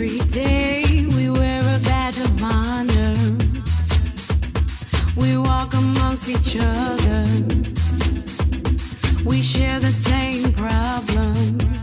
Every day we wear a badge of honor. We walk amongst each other. We share the same problem.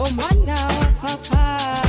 Oh, man, now, papa.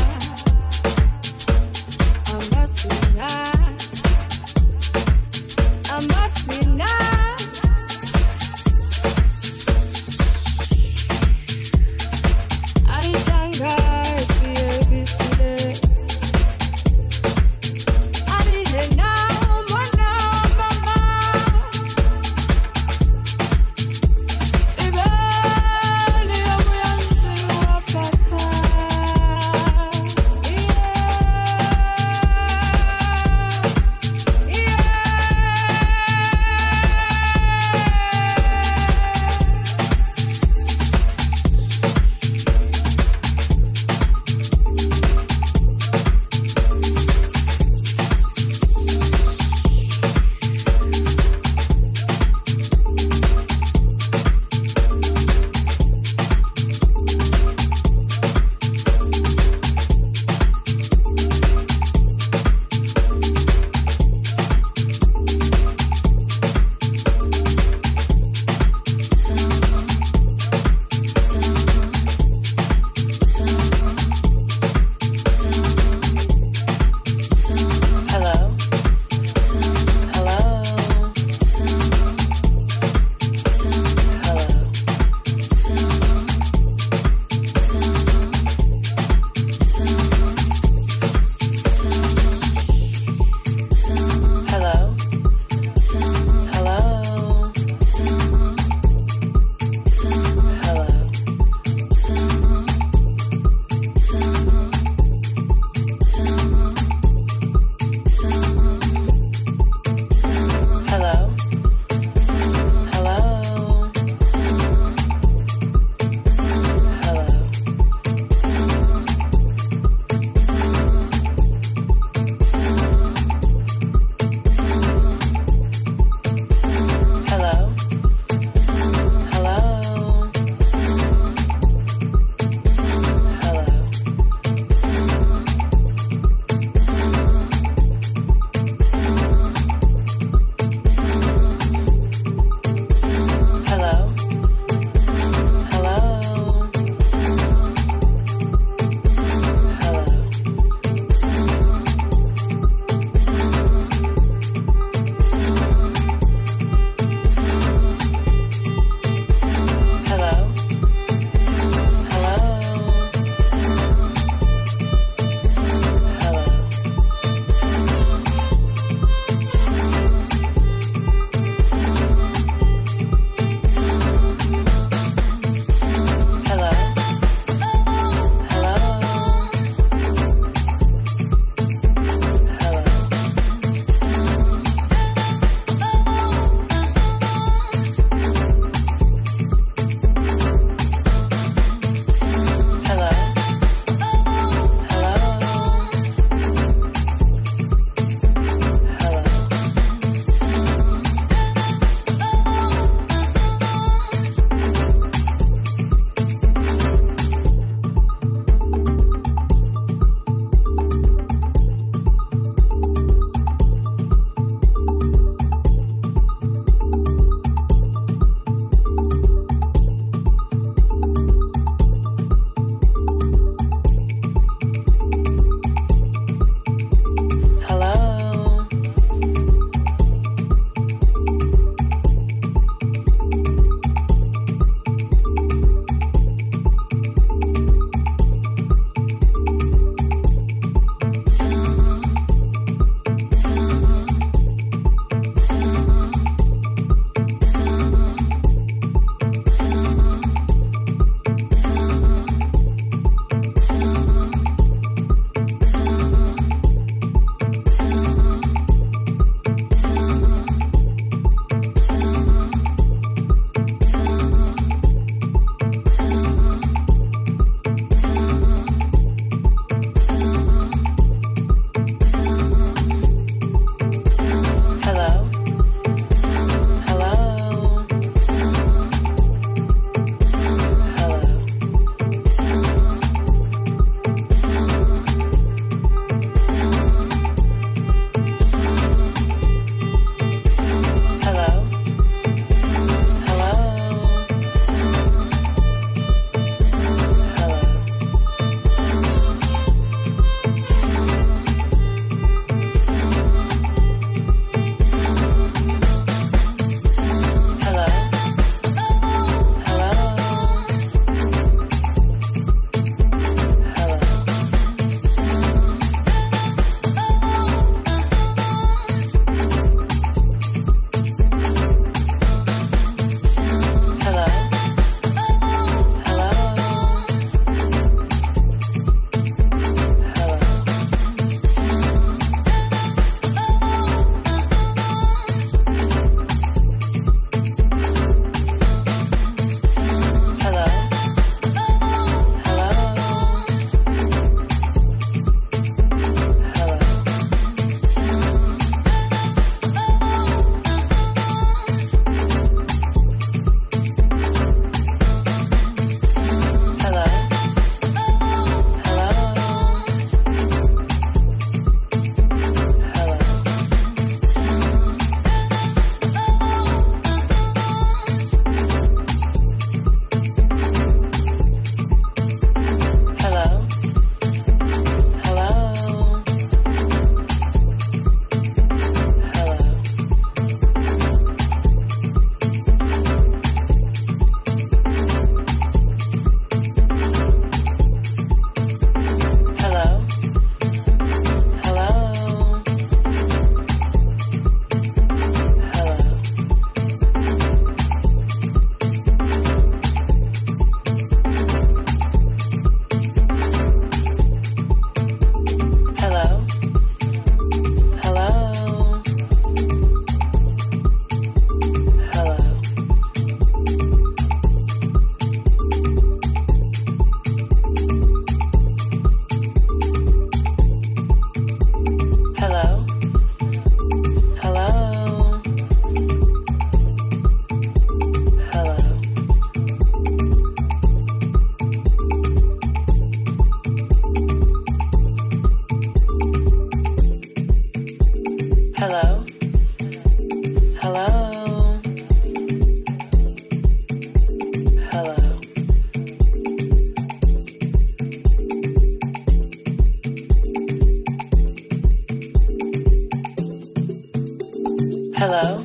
Hello?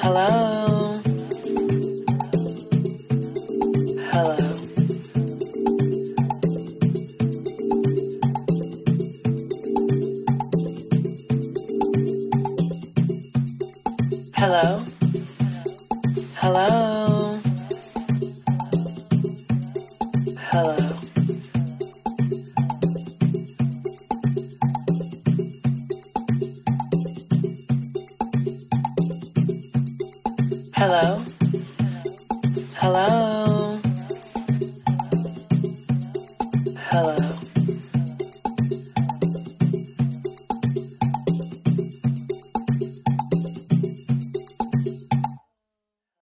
Hello?